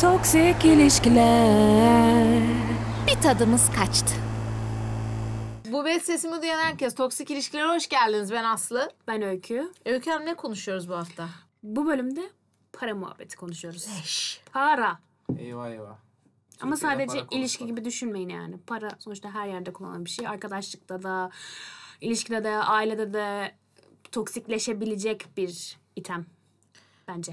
Toksik ilişkiler. Bir tadımız kaçtı. Bu beş sesimi duyan herkes toksik ilişkilere hoş geldiniz. Ben Aslı. Ben Öykü. Öykü Hanım ne konuşuyoruz bu hafta? Bu bölümde para muhabbeti konuşuyoruz. Eş. Para. Eyvah eyvah. Ama Türkiye'de sadece para ilişki gibi düşünmeyin yani. Para sonuçta her yerde kullanılan bir şey. Arkadaşlıkta da, ilişkide de, ailede de toksikleşebilecek bir item. Bence.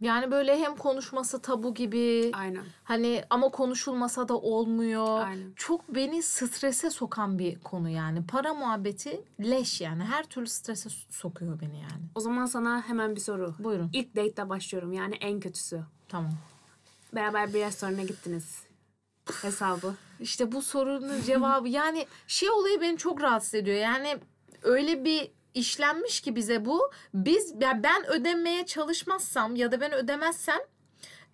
Yani böyle hem konuşması tabu gibi. Aynen. Hani ama konuşulmasa da olmuyor. Aynen. Çok beni strese sokan bir konu yani. Para muhabbeti leş yani. Her türlü strese sokuyor beni yani. O zaman sana hemen bir soru. Buyurun. İlk date'de başlıyorum. Yani en kötüsü. Tamam. Beraber bir restorana gittiniz. Hesabı. İşte bu sorunun cevabı yani şey olayı beni çok rahatsız ediyor. Yani öyle bir işlenmiş ki bize bu. Biz ya ben ödemeye çalışmazsam ya da ben ödemezsem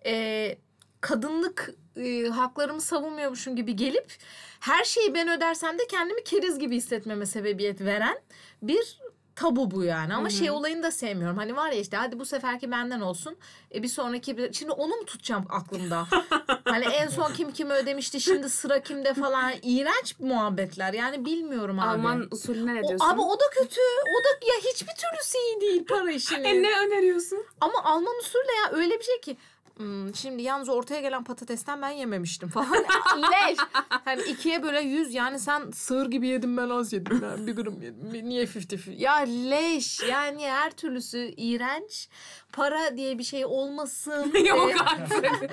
e, kadınlık e, haklarımı savunmuyormuşum gibi gelip her şeyi ben ödersem de kendimi keriz gibi hissetmeme sebebiyet veren bir tabu bu yani. Ama şey olayını da sevmiyorum. Hani var ya işte hadi bu seferki benden olsun. E bir sonraki. Şimdi onu mu tutacağım aklımda? hani en son kim kimi ödemişti şimdi sıra kimde falan. İğrenç muhabbetler. Yani bilmiyorum abi. Alman usulüne ne O- diyorsun? abi o da kötü. O da ya hiçbir türlüsü iyi değil para işini. E ne öneriyorsun? Ama Alman usulü ya öyle bir şey ki. "Hmm, şimdi yalnız ortaya gelen patatesten ben yememiştim falan. Leş. Hani ikiye böyle yüz yani sen sığır gibi yedim ben az yedim. Ben bir gram yedim. Niye fifty fifty? Ya leş. Yani her türlüsü iğrenç. Para diye bir şey olmasın. Yok Ee, artık.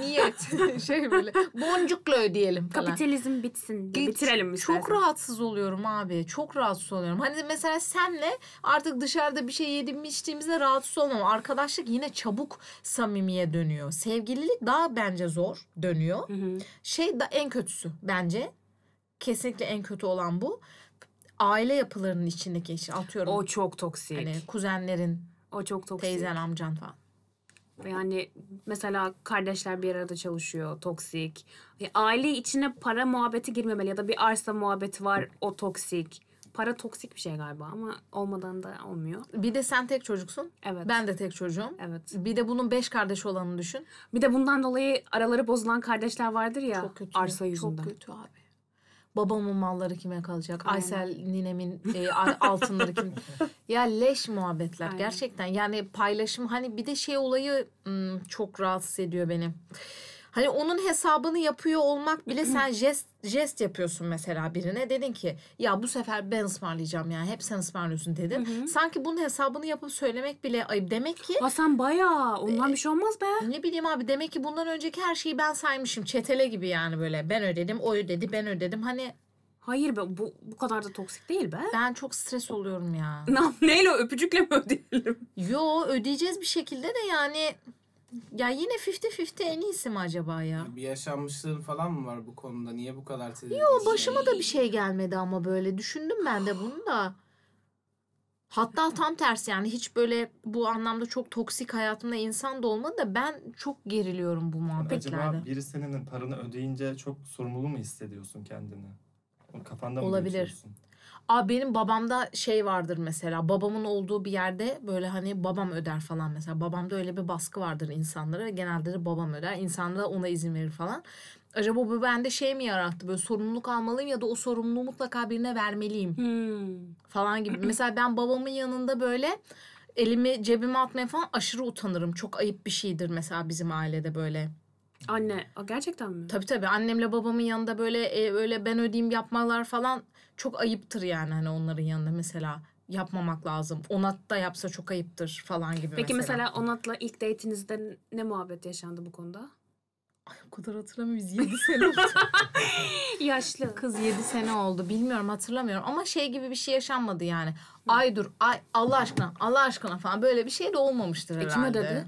Niyet. şey böyle boncukla ödeyelim falan. Kapitalizm bitsin. diye. Bitirelim istersen. Çok rahatsız oluyorum abi. Çok rahatsız oluyorum. Hani mesela senle artık dışarıda bir şey yedim içtiğimizde rahatsız olmam. Arkadaşlık yine çabuk samimiye dönüyor. Sevgililik daha bence zor dönüyor. Hı hı. Şey da en kötüsü bence. Kesinlikle en kötü olan bu. Aile yapılarının içindeki işte atıyorum. O çok toksik. hani kuzenlerin, o çok toksik. teyzen, amcan falan. Yani mesela kardeşler bir arada çalışıyor. Toksik. Ya Aile içine para muhabbeti girmemeli ya da bir arsa muhabbeti var. O toksik. Para toksik bir şey galiba ama olmadan da olmuyor. Bir de sen tek çocuksun. Evet. Ben de tek çocuğum. Evet. Bir de bunun beş kardeş olanını düşün. Bir de bundan dolayı araları bozulan kardeşler vardır ya. Çok kötü. Arsa yüzünden. Çok kötü abi. Babamın malları kime kalacak? Aynen. Aysel ninemin e, altınları kim? ya leş muhabbetler Aynen. gerçekten. Yani paylaşım hani bir de şey olayı çok rahatsız ediyor beni. Hani onun hesabını yapıyor olmak bile sen jest jest yapıyorsun mesela birine. Dedin ki ya bu sefer ben ısmarlayacağım yani hep sen ısmarlıyorsun dedin. Sanki bunun hesabını yapıp söylemek bile ayıp. Demek ki Ha sen bayağı ondan bir şey olmaz be. ne bileyim abi demek ki bundan önceki her şeyi ben saymışım. Çetele gibi yani böyle. Ben ödedim, o ödedi, ben ödedim. Hani Hayır be bu, bu kadar da toksik değil be. ben çok stres oluyorum ya. Ne, neyle öpücükle mi ödeyelim? Yo ödeyeceğiz bir şekilde de yani ya yine 50-50 en iyisi mi acaba ya? Bir yaşanmışlığın falan mı var bu konuda? Niye bu kadar tedirgin? Yo başıma da bir şey gelmedi ama böyle düşündüm ben de bunu da. Hatta tam tersi yani hiç böyle bu anlamda çok toksik hayatımda insan da olmadı da ben çok geriliyorum bu muhabbetlerde. acaba biri senin paranı ödeyince çok sorumlu mu hissediyorsun kendini? O kafanda mı Olabilir. büyütüyorsun? Aa benim babamda şey vardır mesela. Babamın olduğu bir yerde böyle hani babam öder falan mesela. Babamda öyle bir baskı vardır insanlara. Genelde de babam öder. İnsanlar da ona izin verir falan. Acaba bu bende şey mi yarattı? Böyle sorumluluk almalıyım ya da o sorumluluğu mutlaka birine vermeliyim Hmm. falan gibi. mesela ben babamın yanında böyle elimi cebime atmaya falan aşırı utanırım. Çok ayıp bir şeydir mesela bizim ailede böyle. Anne gerçekten mi? Tabii tabii annemle babamın yanında böyle e, öyle ben ödeyeyim yapmalar falan çok ayıptır yani hani onların yanında mesela yapmamak lazım. Onat da yapsa çok ayıptır falan gibi Peki mesela. mesela Onat'la ilk date'inizde ne muhabbet yaşandı bu konuda? Ay, o kadar hatırlamıyorum. Biz 7 sene oldu. Yaşlı. Kız 7 sene oldu. Bilmiyorum hatırlamıyorum ama şey gibi bir şey yaşanmadı yani. Ay dur ay Allah aşkına Allah aşkına falan böyle bir şey de olmamıştır E, herhalde. kim ödedi?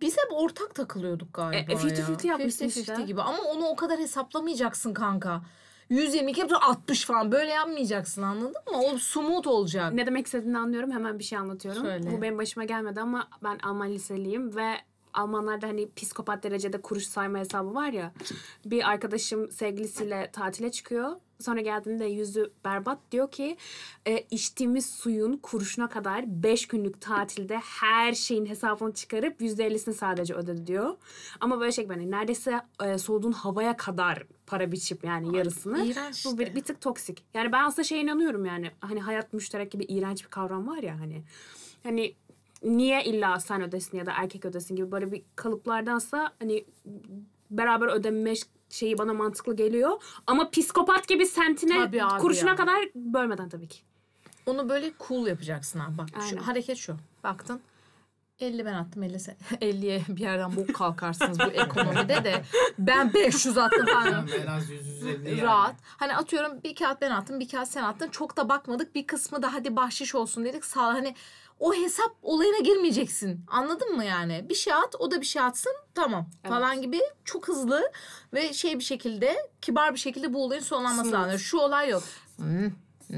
Biz hep ortak takılıyorduk galiba E, e, 50-50 ya. yapmışsın 50-50 işte. gibi ama onu o kadar hesaplamayacaksın kanka. 120 kere 60 falan böyle yapmayacaksın anladın mı? O sumut olacak. Ne demek istediğini anlıyorum. Hemen bir şey anlatıyorum. Söyle. Bu benim başıma gelmedi ama ben Alman liseliyim ve Almanlarda hani psikopat derecede kuruş sayma hesabı var ya. Bir arkadaşım sevgilisiyle tatile çıkıyor. Sonra geldiğinde yüzü berbat diyor ki e, içtiğimiz suyun kuruşuna kadar 5 günlük tatilde her şeyin hesabını çıkarıp %50'sini sadece ödedi diyor. Ama böyle şey yani neredeyse e, soluduğun havaya kadar para biçip yani yarısını. iğrenç Bu bir, bir tık toksik. Yani ben aslında şeye inanıyorum yani. Hani hayat müşterek gibi iğrenç bir kavram var ya hani. Hani niye illa sen ödesin ya da erkek ödesin gibi böyle bir kalıplardansa hani beraber ödeme şeyi bana mantıklı geliyor. Ama psikopat gibi sentine Tabii abi kuruşuna ya. kadar bölmeden tabii ki. Onu böyle cool yapacaksın abi. Bak şu, Aynen. hareket şu. Baktın. 50 ben attım 50 sen. 50'ye bir yerden bok kalkarsınız bu ekonomide de. Ben 500 attım falan. Yani en az 150 yani. Rahat. Hani atıyorum bir kağıt ben attım, bir kağıt sen attın. Çok da bakmadık. Bir kısmı da hadi bahşiş olsun dedik. Sağ hani o hesap olayına girmeyeceksin. Anladın mı yani? Bir şey at, o da bir şey atsın. Tamam. Evet. Falan gibi çok hızlı ve şey bir şekilde, kibar bir şekilde bu olayın sonlanması Smooth. lazım. Şu olay yok. Hmm.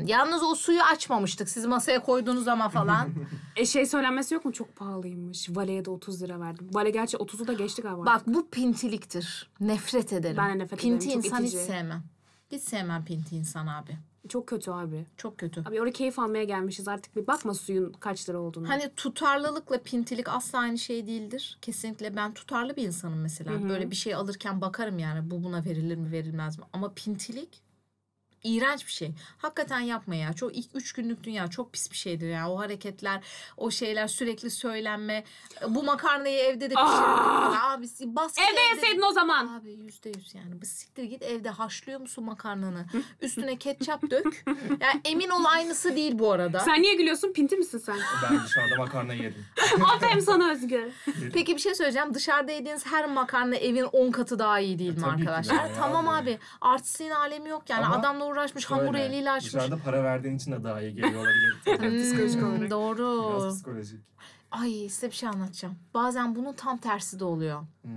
Yalnız o suyu açmamıştık. Siz masaya koyduğunuz zaman falan. E şey söylenmesi yok mu? Çok pahalıymış. Valeye de 30 lira verdim. Vale gerçi 30'u da geçti galiba. Bak bu pintiliktir. Nefret ederim. Ben de nefret Pinti ederim, çok insan hiç sevmem. Hiç sevmem pinti insan abi. Çok kötü abi. Çok kötü. Abi oraya keyif almaya gelmişiz. Artık bir bakma suyun kaç lira olduğunu. Hani tutarlılıkla pintilik asla aynı şey değildir. Kesinlikle ben tutarlı bir insanım mesela. Hı hı. Böyle bir şey alırken bakarım yani bu buna verilir mi verilmez mi? Ama pintilik iğrenç bir şey. Hakikaten yapma ya. Çok ilk üç günlük dünya çok pis bir şeydir ya. O hareketler, o şeyler sürekli söylenme. Bu makarnayı evde de Aa! falan. Abi bas git Evde yeseydin o zaman. Abi yüzde yüz yani. Bir siktir git evde haşlıyor musun makarnanı? Üstüne ketçap dök. Yani emin ol aynısı değil bu arada. Sen niye gülüyorsun? Pinti misin sen? Ben dışarıda makarna yedim. Aferin sana Özgür. Peki bir şey söyleyeceğim. Dışarıda yediğiniz her makarna evin 10 katı daha iyi değil mi de arkadaşlar? ya, tamam abi. Artistliğin alemi yok yani. Ama Adamla uğraşmış, hamur Şöyle, eliyle açmış. Dışarıda para verdiğin için de daha iyi geliyor olabilir. Hmm, Psikolojik olarak. Doğru. Biraz psikolojik. Ay size bir şey anlatacağım. Bazen bunun tam tersi de oluyor. Hmm.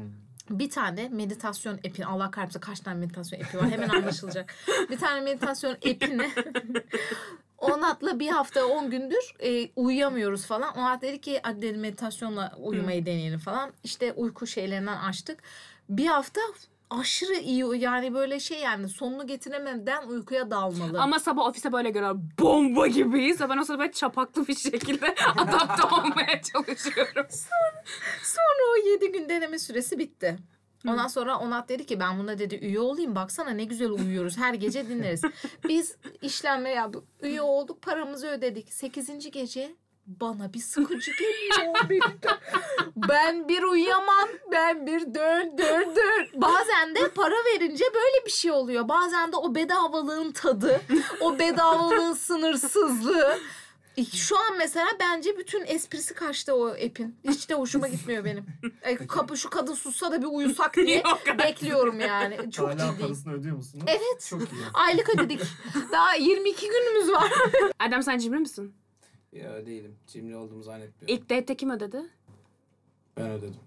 Bir tane meditasyon epi, Allah kahretsin kaç tane meditasyon epi var hemen anlaşılacak. bir tane meditasyon epini Onat'la bir hafta 10 gündür e, uyuyamıyoruz falan. Onat dedi ki hadi dedi meditasyonla uyumayı deneyelim falan. İşte uyku şeylerinden açtık. Bir hafta aşırı iyi yani böyle şey yani sonunu getiremeden uykuya dalmalı. Ama sabah ofise böyle göre bomba gibiyiz. Ben o sırada böyle çapaklı bir şekilde adapte olmaya çalışıyorum. Sonra o 7 gün deneme süresi bitti. Ondan sonra Onat dedi ki ben buna dedi üye olayım baksana ne güzel uyuyoruz her gece dinleriz. Biz işlenme yaptık üye olduk paramızı ödedik. 8. gece bana bir sıkıcı geliyor benim de. Ben bir uyuyamam. Ben bir dön dön dön. Bazen de para verince böyle bir şey oluyor. Bazen de o bedavalığın tadı, o bedavalığın sınırsızlığı. Şu an mesela bence bütün esprisi kaçtı o epin. Hiç de hoşuma gitmiyor benim. E, kapı şu kadın sussa da bir uyusak diye bekliyorum yani. Çok Hala ciddiyim. parasını ödüyor musunuz? Evet. Çok iyi. Aylık ödedik. Daha 22 günümüz var. Erdem sen cimri misin? Ya değilim. Cimri olduğumu zannetmiyorum. İlk date'te kim ödedi? Ben ödedim.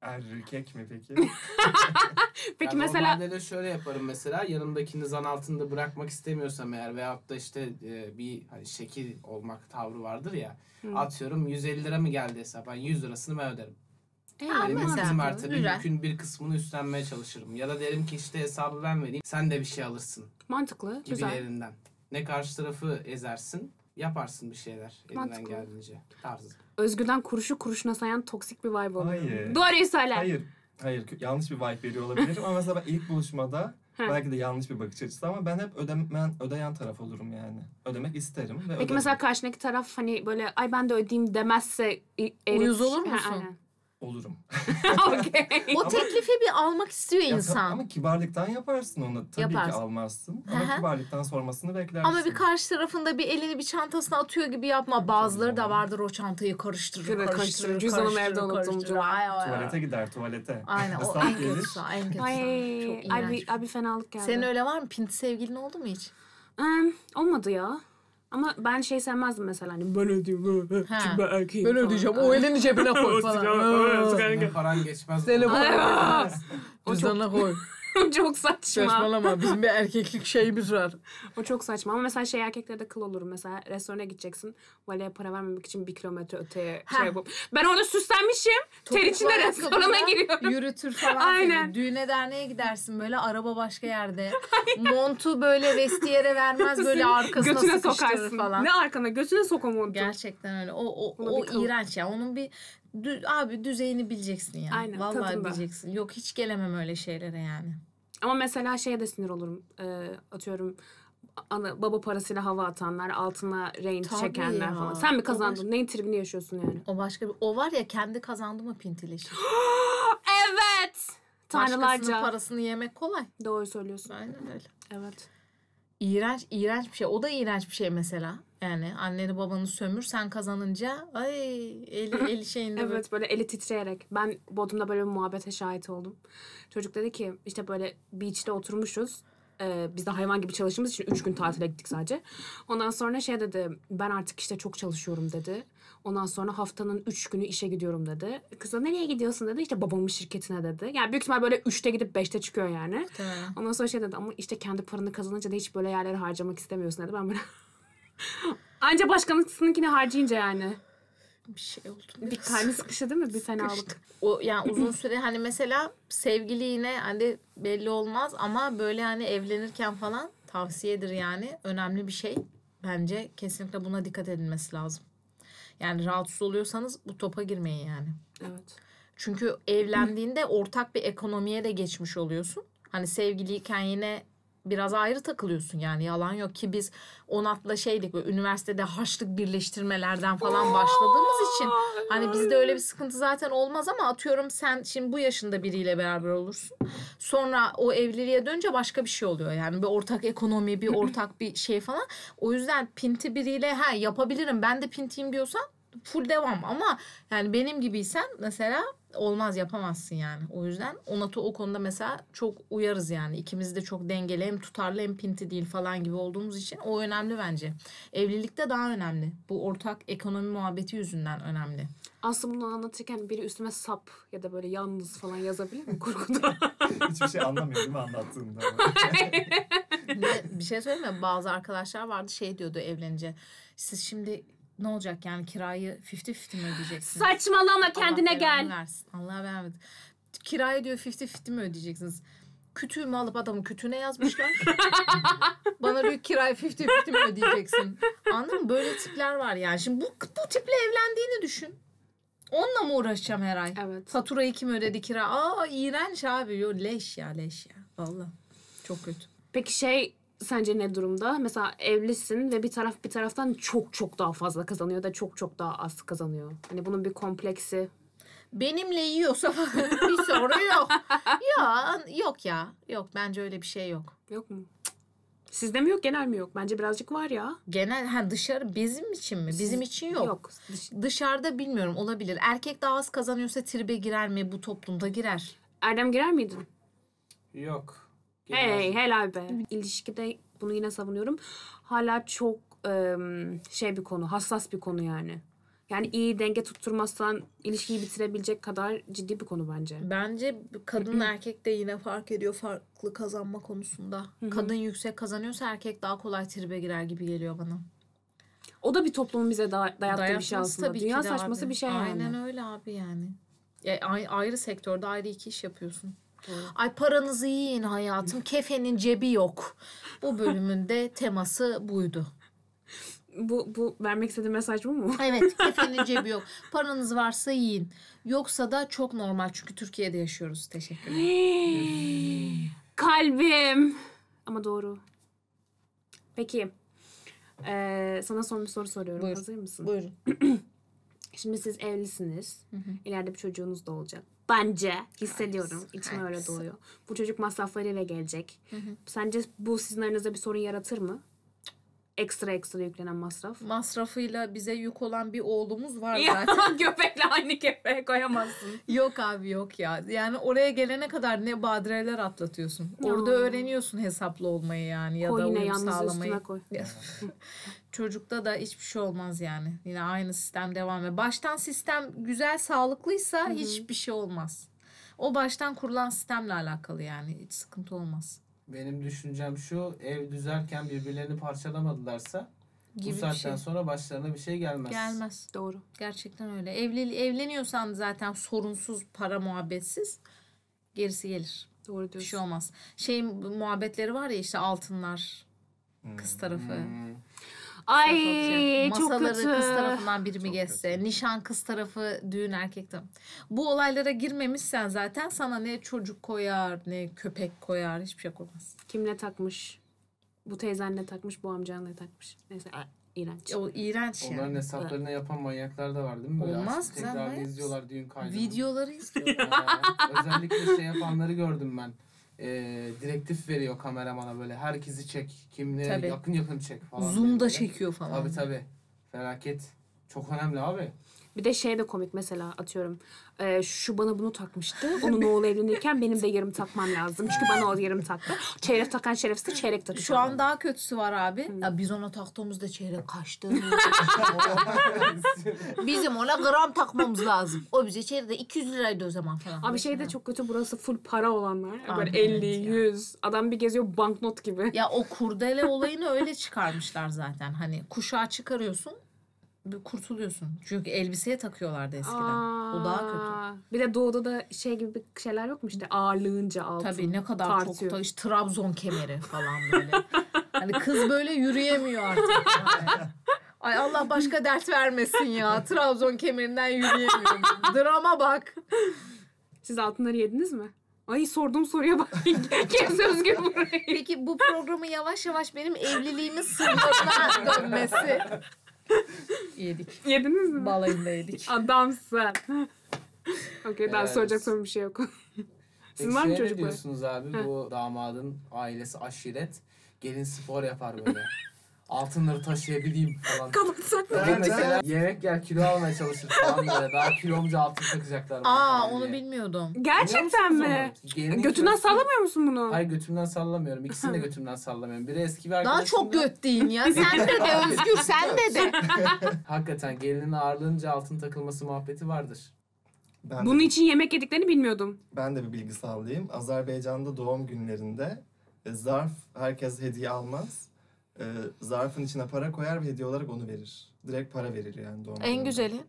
Erkek mi peki? Peki Ben mesela Normalde de şöyle yaparım mesela. Yanımdakini zan altında bırakmak istemiyorsam eğer veyahut da işte e, bir hani şekil olmak tavrı vardır ya. Hı. Atıyorum 150 lira mı geldi hesap? Ben 100 lirasını ben öderim. Ee, Ha, Benim mesela. mümkün mertebe Güzel. yükün bir kısmını üstlenmeye çalışırım. Ya da derim ki işte hesabı ben vereyim. Sen de bir şey alırsın mantıklı, güzel. gibilerinden. Ne karşı tarafı ezersin yaparsın bir şeyler elinden Mantıklı. geldiğince tarzı. Özgür'den kuruşu kuruşuna sayan toksik bir vibe oluyor. Hayır. Doğruyu söyle. Hayır. Hayır. kö- Yanlış bir vibe veriyor olabilirim ama mesela ben ilk buluşmada belki de yanlış bir bakış açısı ama ben hep ödemen, ödeyen taraf olurum yani. Ödemek isterim ve Peki öderim. mesela karşındaki taraf hani böyle ay ben de ödeyeyim demezse i- erit- Uyuz olur Ha, musun? aynen. Olurum. Okey. O teklifi bir almak istiyor Ya insan. ama kibarlıktan yaparsın onu. Tabii Yaparsın. ki almazsın. Ama hı. kibarlıktan sormasını beklersin. Ama bir karşı tarafında bir elini bir çantasına atıyor gibi yapma. Bazıları da vardır o çantayı karıştırır, Evet, karıştırır, karıştırır. Cüzdanımı karıştırır, evde unuttum. Tuvalete gider tuvalete. Aynen o en kötüsü, en kötüsü. Ay, Çok ay, bir, ay bir fenalık geldi. Senin öyle var mı? Pinti sevgilin oldu mu hiç? Hmm, olmadı ya. Ama ben şey sevmezdim mesela hani ben ödeyeyim. Ha. Çünkü ben erkeğim falan. elini cebine koy O falan. paran geçmez. O çok- Cüzdanına koy. çok saçma. Saçmalama bizim bir erkeklik şeyimiz var. O çok saçma ama mesela şey erkeklerde kıl olur. Mesela restorana gideceksin. Valeye para vermemek için bir kilometre öteye Ha. şey yapıp. Ben orada süslenmişim. ter içinde restorana giriyorum. Yürütür falan. Aynen. seni. Düğüne derneğe gidersin böyle araba başka yerde. Montu böyle vestiyere vermez böyle arkasına Götüne sokarsın. falan. Ne arkana? Götüne sok o montu. Gerçekten öyle. O o, Ona o iğrenç ya. Onun bir dü- abi düzeyini bileceksin yani. Aynen, Vallahi tadında. bileceksin. Yok hiç gelemem öyle şeylere yani. Ama mesela şeye de sinir olurum. Ee, atıyorum ana, baba parasıyla hava atanlar, altına range Tabii çekenler ya. falan. Sen mi kazandın? baş- Neyin tribini yaşıyorsun yani? O başka bir, o var ya kendi kazandı mı pintileşir. evet. Başkasının Tanrılarca. parasını yemek kolay. Doğru söylüyorsun. Aynen öyle. Evet. İğrenç, iğrenç bir şey. O da iğrenç bir şey mesela. Yani anneni babanı sömür sen kazanınca ay eli, eli şeyinde böyle. Evet böyle eli titreyerek. Ben Bodrum'da böyle bir muhabbete şahit oldum. Çocuk dedi ki işte böyle beach'te oturmuşuz. Ee, biz de hayvan gibi çalıştığımız için üç gün tatile gittik sadece. Ondan sonra şey dedi ben artık işte çok çalışıyorum dedi. Ondan sonra haftanın üç günü işe gidiyorum dedi. Kız da nereye gidiyorsun dedi. İşte babamın şirketine dedi. Yani büyük ihtimal böyle üçte gidip beşte çıkıyor yani. Muhtemelen. Ondan sonra şey dedi ama işte kendi paranı kazanınca da hiç böyle yerlere harcamak istemiyorsun dedi. Ben böyle Anca başkasınınkini harcayınca yani. Bir şey oldu. Bir kalbi sıkışı değil mi? Bir fenalık. O yani uzun süre hani mesela sevgili yine hani belli olmaz ama böyle hani evlenirken falan tavsiyedir yani. Önemli bir şey. Bence kesinlikle buna dikkat edilmesi lazım. Yani rahatsız oluyorsanız bu topa girmeyin yani. Evet. Çünkü evlendiğinde ortak bir ekonomiye de geçmiş oluyorsun. Hani sevgiliyken yine biraz ayrı takılıyorsun yani yalan yok ki biz Onat'la şeydik böyle üniversitede haçlık birleştirmelerden falan başladığımız için hani bizde öyle bir sıkıntı zaten olmaz ama atıyorum sen şimdi bu yaşında biriyle beraber olursun. Sonra o evliliğe dönünce başka bir şey oluyor yani bir ortak ekonomi bir ortak bir şey falan. O yüzden pinti biriyle ha yapabilirim ben de pintiyim diyorsan full devam ama yani benim gibiysen mesela olmaz yapamazsın yani. O yüzden Onat'ı o konuda mesela çok uyarız yani. İkimiz de çok dengeli hem tutarlı hem pinti değil falan gibi olduğumuz için o önemli bence. Evlilikte daha önemli. Bu ortak ekonomi muhabbeti yüzünden önemli. Aslında bunu anlatırken biri üstüme sap ya da böyle yalnız falan yazabilir mi kurguda? Hiçbir şey anlamıyor değil mi anlattığında? Bir şey söyleyeyim mi? Bazı arkadaşlar vardı şey diyordu evlenince. Siz şimdi ne olacak yani kirayı 50-50 mi ödeyeceksiniz? Saçmalama kendine Allah gel. Versin. Allah vermedi. Kirayı diyor 50-50 mi ödeyeceksiniz? Kütüğümü alıp adamın kütüğüne yazmışlar. Bana diyor kirayı 50-50 mi ödeyeceksin? Anladın mı? Böyle tipler var yani. Şimdi bu, bu tiple evlendiğini düşün. Onunla mı uğraşacağım her ay? Evet. Faturayı kim ödedi kira? Aa iğrenç abi. Yo, leş ya leş ya. Valla. Çok kötü. Peki şey sence ne durumda? Mesela evlisin ve bir taraf bir taraftan çok çok daha fazla kazanıyor da çok çok daha az kazanıyor. Hani bunun bir kompleksi. Benimle yiyorsa bir sorun yok. ya yok ya. Yok bence öyle bir şey yok. Yok mu? Sizde mi yok genel mi yok? Bence birazcık var ya. Genel ha dışarı bizim için mi? Bizim için yok. Yok. Dış- Dışarıda bilmiyorum olabilir. Erkek daha az kazanıyorsa tribe girer mi? Bu toplumda girer. Erdem girer miydin? Yok. Hey helal be. İlişkide bunu yine savunuyorum. Hala çok şey bir konu, hassas bir konu yani. Yani iyi denge tutturmazsan ilişkiyi bitirebilecek kadar ciddi bir konu bence. Bence kadın erkek de yine fark ediyor farklı kazanma konusunda. Kadın yüksek kazanıyorsa erkek daha kolay tribe girer gibi geliyor bana. O da bir toplumun bize da- dayattığı bir şey Dayatması aslında. tabii ki Dünya de saçması abi. bir şey yani. Aynen öyle abi yani. Ya, ay- ayrı sektörde ayrı iki iş yapıyorsun. Ay paranızı yiyin hayatım. Kefenin cebi yok. Bu bölümün de teması buydu. Bu, bu vermek istediğim mesaj bu mu? Evet kefenin cebi yok. Paranız varsa yiyin. Yoksa da çok normal çünkü Türkiye'de yaşıyoruz. Teşekkürler. Kalbim. Ama doğru. Peki. Ee, sana son bir soru soruyorum. Buyur. Hazır mısın? Buyurun. Şimdi siz evlisiniz. İleride bir çocuğunuz da olacak. Bence hissediyorum. İçime öyle hayırlısı. doğuyor. Bu çocuk masraflarıyla gelecek. Sence bu sizin aranızda bir sorun yaratır mı? Ekstra ekstra yüklenen masraf. Masrafıyla bize yük olan bir oğlumuz var zaten. Köpekle aynı kefeye koyamazsın. yok abi yok ya. Yani oraya gelene kadar ne badireler atlatıyorsun. Ya. Orada öğreniyorsun hesaplı olmayı yani ya koy da uyum sağlamayı. koy. Çocukta da hiçbir şey olmaz yani. Yine aynı sistem devam ediyor. Baştan sistem güzel, sağlıklıysa hiçbir şey olmaz. O baştan kurulan sistemle alakalı yani. Hiç sıkıntı olmaz. Benim düşüncem şu ev düzerken birbirlerini parçalamadılarsa Gibi bu saatten şey. sonra başlarına bir şey gelmez. Gelmez. Doğru. Gerçekten öyle. Evli, evleniyorsan zaten sorunsuz, para muhabbetsiz gerisi gelir. Doğru Bir şey diyorsun. olmaz. Şey muhabbetleri var ya işte altınlar kız tarafı. Hmm. Ay çok Masaları kötü. kız tarafından biri mi Çok geçse, kötü. nişan kız tarafı, düğün erkek tarafı. Bu olaylara girmemişsen zaten sana ne çocuk koyar, ne köpek koyar, hiçbir şey koymaz. Kim ne takmış? Bu teyzen ne takmış? Bu amcan ne takmış? Neyse. iğrenç. O iğrenç yani. Onların hesaplarına yapan manyaklar da var değil mi? Böyle Olmaz açıp canım, Tekrar evet. izliyorlar düğün kaydını. Videoları izliyor. Özellikle şey yapanları gördüm ben. Ee, direktif veriyor kameramana böyle herkesi çek. Kimle Tabii. yakın yakın çek falan. Zoom'da böyle. çekiyor falan. Tabii tabii. Felaket. Çok önemli abi. Bir de şey de komik mesela atıyorum. e, şu bana bunu takmıştı. Onun oğlu evlenirken benim de yarım takmam lazım. Çünkü bana o yarım taktı. Çeyrek takan şerefsiz çeyrek takıyor. Şu an daha kötüsü var abi. Ya biz ona taktığımızda çeyrek kaçtı. Bizim ona gram takmamız lazım. O bize çeyrekte 200 liraydı o zaman falan. Abi şey de çok kötü burası full para olanlar. Abi Böyle evet 50, ya. 100. Adam bir geziyor banknot gibi. Ya o kurdele olayını öyle çıkarmışlar zaten. Hani kuşağı çıkarıyorsun, kurtuluyorsun. Çünkü elbiseye takıyorlardı eskiden. o daha kötü. Aa, Bir de doğuda da şey gibi bir şeyler yok mu işte ağırlığınca altın. Tabii ne kadar tartıyor. çok da işte Trabzon kemeri falan böyle. hani kız böyle yürüyemiyor artık. Ay Allah başka dert vermesin ya. Trabzon kemerinden yürüyemiyor. Drama bak. Siz altınları yediniz mi? Ay sorduğum soruya bak. Kes Özgür burayı. Peki bu programı yavaş yavaş benim evliliğimin sırlarına dönmesi. Yedik. Yediniz mi? Balayında yedik. Adamsın. Okey daha Evet. soracak sorum bir şey yok. Sizin Peki var mı şeye ne çocuklar? diyorsunuz abi? Bu damadın ailesi aşiret. Gelin spor yapar böyle. Altınları taşıyabileyim falan. Kapatsak mı? Ben mesela yemek yer kilo almaya çalışır falan böyle. Daha kilomca altın takacaklar. bana Aa falan onu diye. bilmiyordum. Gerçekten Biliyor mi? musunuz onu? Gelinin Götünden kilosu- sallamıyor musun bunu? Hayır götümden sallamıyorum. İkisini de götümden sallamıyorum. Biri eski bir Daha arkadaşım. çok göt deyin ya. Sen de de Özgür sen de de. Hakikaten gelinin ağırlığınca altın takılması muhabbeti vardır. Ben Bunun de, için yemek yediklerini bilmiyordum. ben de bir bilgi sağlayayım. Azerbaycan'da doğum günlerinde e, zarf herkes hediye almaz. E, zarfın içine para koyar ve hediye olarak onu verir. Direkt para verir yani doğum En güzeli.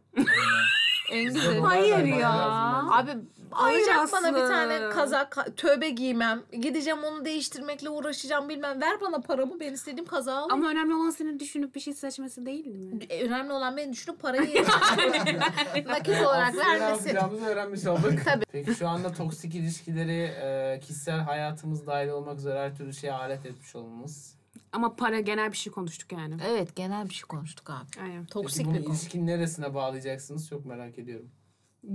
En güzeli. bunlar Hayır ya. lazım bence. Abi Hayır alacak bana bir Aslı. tane kazak ka- tövbe giymem. Gideceğim onu değiştirmekle uğraşacağım bilmem. Ver bana paramı ben istediğim kazağı alayım. Ama önemli olan senin düşünüp bir şey seçmesi değil mi? E, Önemli olan beni düşünüp parayı nakit olarak Aslında vermesi. yapacağımızı öğrenmiş olduk. Tabii. Peki şu anda toksik ilişkileri e, kişisel hayatımız dahil olmak üzere her türlü şeye alet etmiş olmamız. Ama para genel bir şey konuştuk yani. Evet genel bir şey konuştuk abi. Aynen. Toksik Peki bunu bir konu. ilişkinin neresine bağlayacaksınız çok merak ediyorum.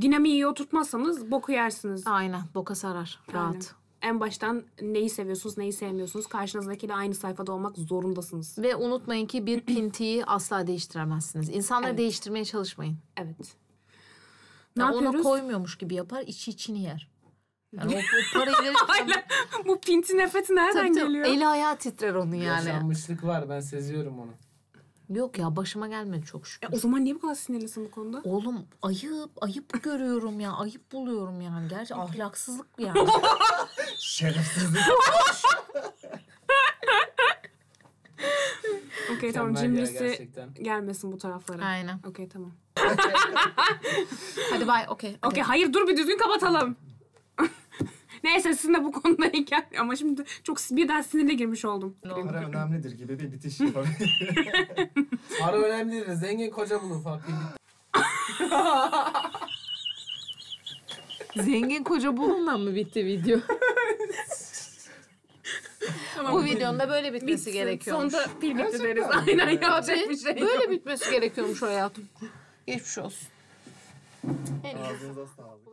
Dinamiği iyi oturtmazsanız boku yersiniz. Aynen boka sarar rahat. Aynen. En baştan neyi seviyorsunuz, neyi sevmiyorsunuz. Karşınızdakiyle aynı sayfada olmak zorundasınız. Ve unutmayın ki bir pintiyi asla değiştiremezsiniz. İnsanları Evet. değiştirmeye çalışmayın. Evet. Ne Ya ona yapıyoruz? koymuyormuş gibi yapar, içi içini yer. Yani o, o parayı verirken Aynen. Bu pinti nefreti nereden Tabii, tabii. geliyor? eli ayağı titrer onun yani. Yaşanmışlık var ben seziyorum onu. Yok ya başıma gelmedi çok şükür. E, o zaman niye bu kadar sinirlisin bu konuda? Oğlum ayıp, ayıp görüyorum ya. Ayıp buluyorum yani. Gerçi ahlaksızlık yani. Şerefsizlik. Okey tamam cimrisi gerçekten. gelmesin bu taraflara. Aynen. Okey tamam. Hadi bay okey. Okey hayır dur bir düzgün kapatalım. Neyse sizinle bu konuda hikaye ama şimdi çok birden sinirle girmiş oldum. Para önemlidir gibi bir bitiş yapabilir. Para önemli değil. Zengin koca bulun falan. Zengin koca bulundan mı bitti video? Bu videonun da böyle bitmesi Bitsin. gerekiyormuş. Sonunda pil bitti deriz. Aynen yapacak bir şey yok. Böyle bitmesi gerekiyormuş hayatım. Geçmiş olsun. Ağzınıza sağlık.